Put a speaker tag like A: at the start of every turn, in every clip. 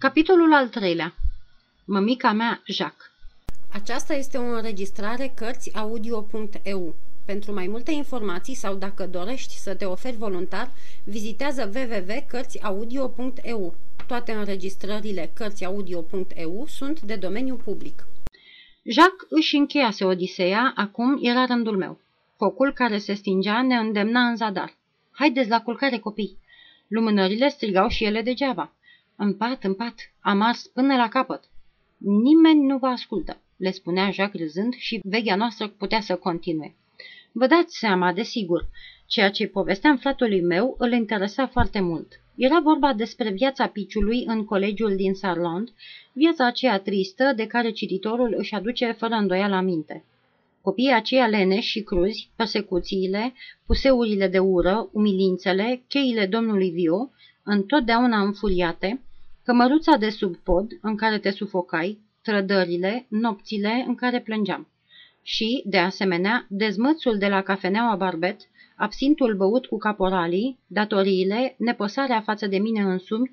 A: Capitolul al treilea Mămica mea, Jacques
B: Aceasta este o înregistrare Cărțiaudio.eu. Pentru mai multe informații sau dacă dorești să te oferi voluntar, vizitează www.cărțiaudio.eu. Toate înregistrările Cărțiaudio.eu sunt de domeniu public.
A: Jacques își încheiase Odiseea, acum era rândul meu. Focul care se stingea ne îndemna în zadar. Haideți la culcare, copii! Lumânările strigau și ele degeaba. În pat, în pat, am ars până la capăt. Nimeni nu vă ascultă, le spunea Jacques râzând și vechea noastră putea să continue. Vă dați seama, desigur, ceea ce povesteam fratului meu îl interesa foarte mult. Era vorba despre viața piciului în colegiul din Sarland, viața aceea tristă de care cititorul își aduce fără îndoială aminte. Copiii aceia leneși și cruzi, persecuțiile, puseurile de ură, umilințele, cheile domnului Vio, întotdeauna înfuriate, cămăruța de sub pod în care te sufocai, trădările, nopțile în care plângeam. Și, de asemenea, dezmățul de la cafeneaua Barbet, absintul băut cu caporalii, datoriile, nepăsarea față de mine însumi,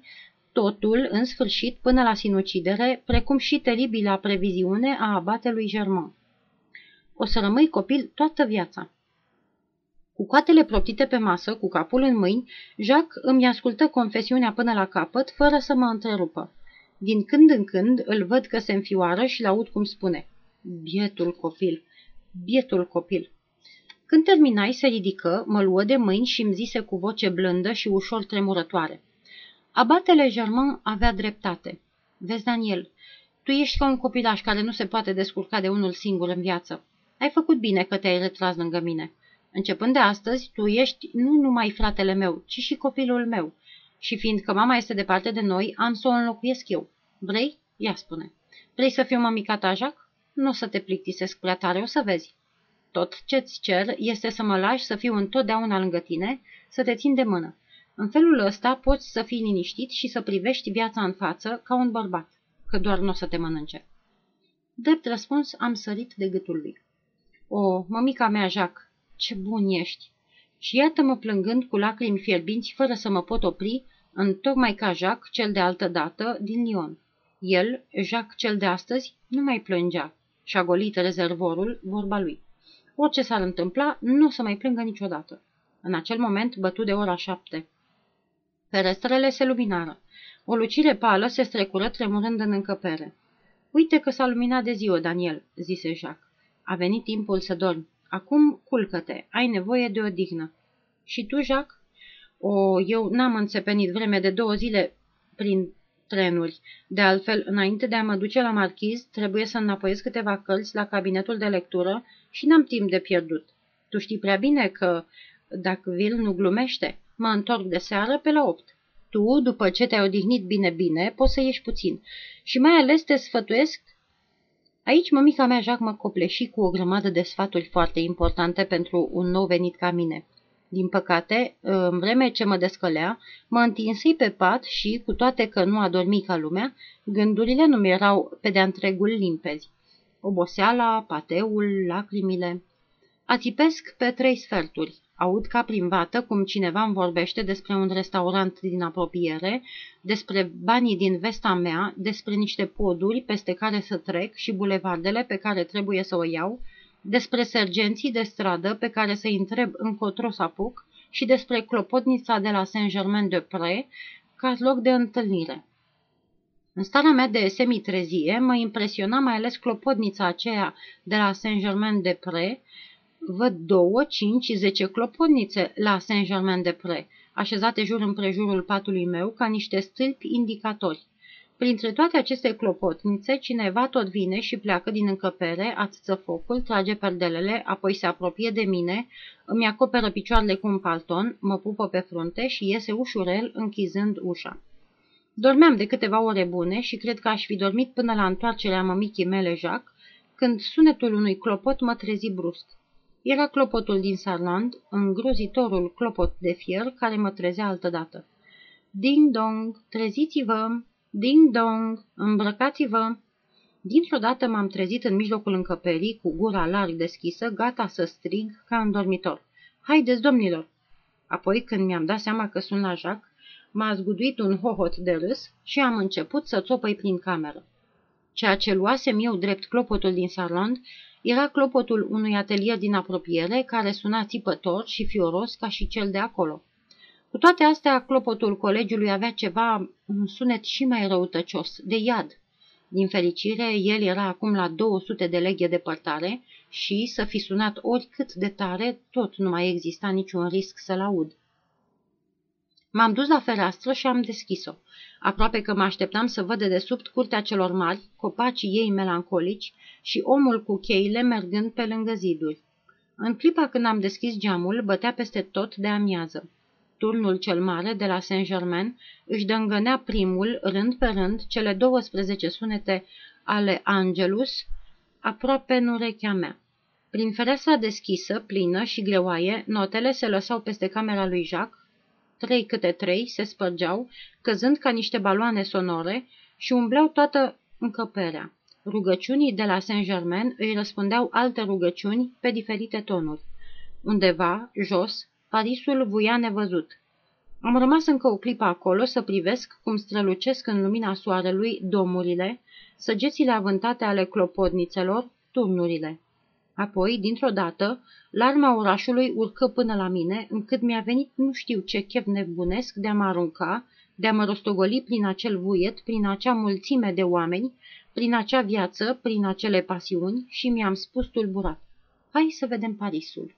A: totul, în sfârșit, până la sinucidere, precum și teribila previziune a abatelui Germain. O să rămâi copil toată viața. Cu coatele proptite pe masă, cu capul în mâini, Jacques îmi ascultă confesiunea până la capăt, fără să mă întrerupă. Din când în când îl văd că se înfioară și l-aud cum spune. Bietul copil, bietul copil. Când terminai, se ridică, mă luă de mâini și îmi zise cu voce blândă și ușor tremurătoare. Abatele Germain avea dreptate. Vezi, Daniel, tu ești ca un copilaș care nu se poate descurca de unul singur în viață. Ai făcut bine că te-ai retras lângă mine. Începând de astăzi, tu ești nu numai fratele meu, ci și copilul meu. Și fiindcă mama este departe de noi, am să o înlocuiesc eu. Vrei? Ia spune. Vrei să fiu mamica ta, Jacques? Nu o să te plictisesc prea tare, o să vezi. Tot ce-ți cer este să mă lași să fiu întotdeauna lângă tine, să te țin de mână. În felul ăsta poți să fii liniștit și să privești viața în față ca un bărbat, că doar nu o să te mănânce. Drept răspuns am sărit de gâtul lui. O, mămica mea, Jacques, ce bun ești! Și iată-mă plângând cu lacrimi fierbinți, fără să mă pot opri, în tocmai ca Jacques, cel de altă dată, din Lyon. El, Jacques cel de astăzi, nu mai plângea și-a golit rezervorul, vorba lui. Orice s-ar întâmpla, nu o să mai plângă niciodată. În acel moment bătu de ora șapte. Ferestrele se luminară. O lucire pală se strecură tremurând în încăpere. Uite că s-a luminat de ziua, Daniel, zise Jacques. A venit timpul să dormi. Acum culcă-te, ai nevoie de odihnă. Și tu, Jacques? O, eu n-am înțepenit vreme de două zile prin trenuri. De altfel, înainte de a mă duce la marchiz, trebuie să înapoiez câteva cărți la cabinetul de lectură și n-am timp de pierdut. Tu știi prea bine că, dacă Vil nu glumește, mă întorc de seară pe la opt. Tu, după ce te-ai odihnit bine-bine, poți să ieși puțin. Și mai ales te sfătuiesc Aici mămica mea Jacques mă copleși cu o grămadă de sfaturi foarte importante pentru un nou venit ca mine. Din păcate, în vreme ce mă descălea, mă întinsei pe pat și, cu toate că nu a dormit ca lumea, gândurile nu mi erau pe de-a întregul limpezi. Oboseala, pateul, lacrimile. Ațipesc pe trei sferturi. Aud ca prin vată cum cineva îmi vorbește despre un restaurant din apropiere, despre banii din vesta mea, despre niște poduri peste care să trec și bulevardele pe care trebuie să o iau, despre sergenții de stradă pe care să-i întreb încotro să apuc și despre clopotnița de la Saint-Germain-de-Pré ca loc de întâlnire. În starea mea de semitrezie mă impresiona mai ales clopotnița aceea de la Saint-Germain-de-Pré, văd două, cinci, zece clopotnițe la Saint-Germain-de-Pré, așezate jur împrejurul patului meu ca niște stâlpi indicatori. Printre toate aceste clopotnițe, cineva tot vine și pleacă din încăpere, atâță focul, trage perdelele, apoi se apropie de mine, îmi acoperă picioarele cu un palton, mă pupă pe frunte și iese ușurel, închizând ușa. Dormeam de câteva ore bune și cred că aș fi dormit până la întoarcerea mămichii mele, Jacques, când sunetul unui clopot mă trezi brusc. Era clopotul din Sarland, îngrozitorul clopot de fier care mă trezea altădată. Ding-dong, treziți-vă! Ding-dong, îmbrăcați-vă! Dintr-o dată m-am trezit în mijlocul încăperii, cu gura larg deschisă, gata să strig ca în dormitor. Haideți, domnilor! Apoi, când mi-am dat seama că sunt la Jacques, m-a zguduit un hohot de râs și am început să țopăi prin cameră. Ceea ce luasem eu drept clopotul din salon era clopotul unui atelier din apropiere care suna țipător și fioros ca și cel de acolo. Cu toate astea, clopotul colegiului avea ceva, un sunet și mai răutăcios, de iad. Din fericire, el era acum la 200 de leghe departare și, să fi sunat oricât de tare, tot nu mai exista niciun risc să-l aud. M-am dus la fereastră și am deschis-o. Aproape că mă așteptam să văd de desubt curtea celor mari, copacii ei melancolici și omul cu cheile mergând pe lângă ziduri. În clipa când am deschis geamul, bătea peste tot de amiază. Turnul cel mare de la Saint-Germain își dângănea primul, rând pe rând, cele 12 sunete ale Angelus, aproape în urechea mea. Prin fereastra deschisă, plină și greoaie, notele se lăsau peste camera lui Jacques, trei câte trei, se spărgeau, căzând ca niște baloane sonore și umbleau toată încăperea. Rugăciunii de la Saint-Germain îi răspundeau alte rugăciuni pe diferite tonuri. Undeva, jos, Parisul vuia nevăzut. Am rămas încă o clipă acolo să privesc cum strălucesc în lumina soarelui domurile, săgețile avântate ale clopodnițelor, turnurile. Apoi, dintr-o dată, larma orașului urcă până la mine, încât mi-a venit nu știu ce chef nebunesc de a mă arunca, de a mă rostogoli prin acel vuiet, prin acea mulțime de oameni, prin acea viață, prin acele pasiuni și mi-am spus tulburat. Hai să vedem Parisul.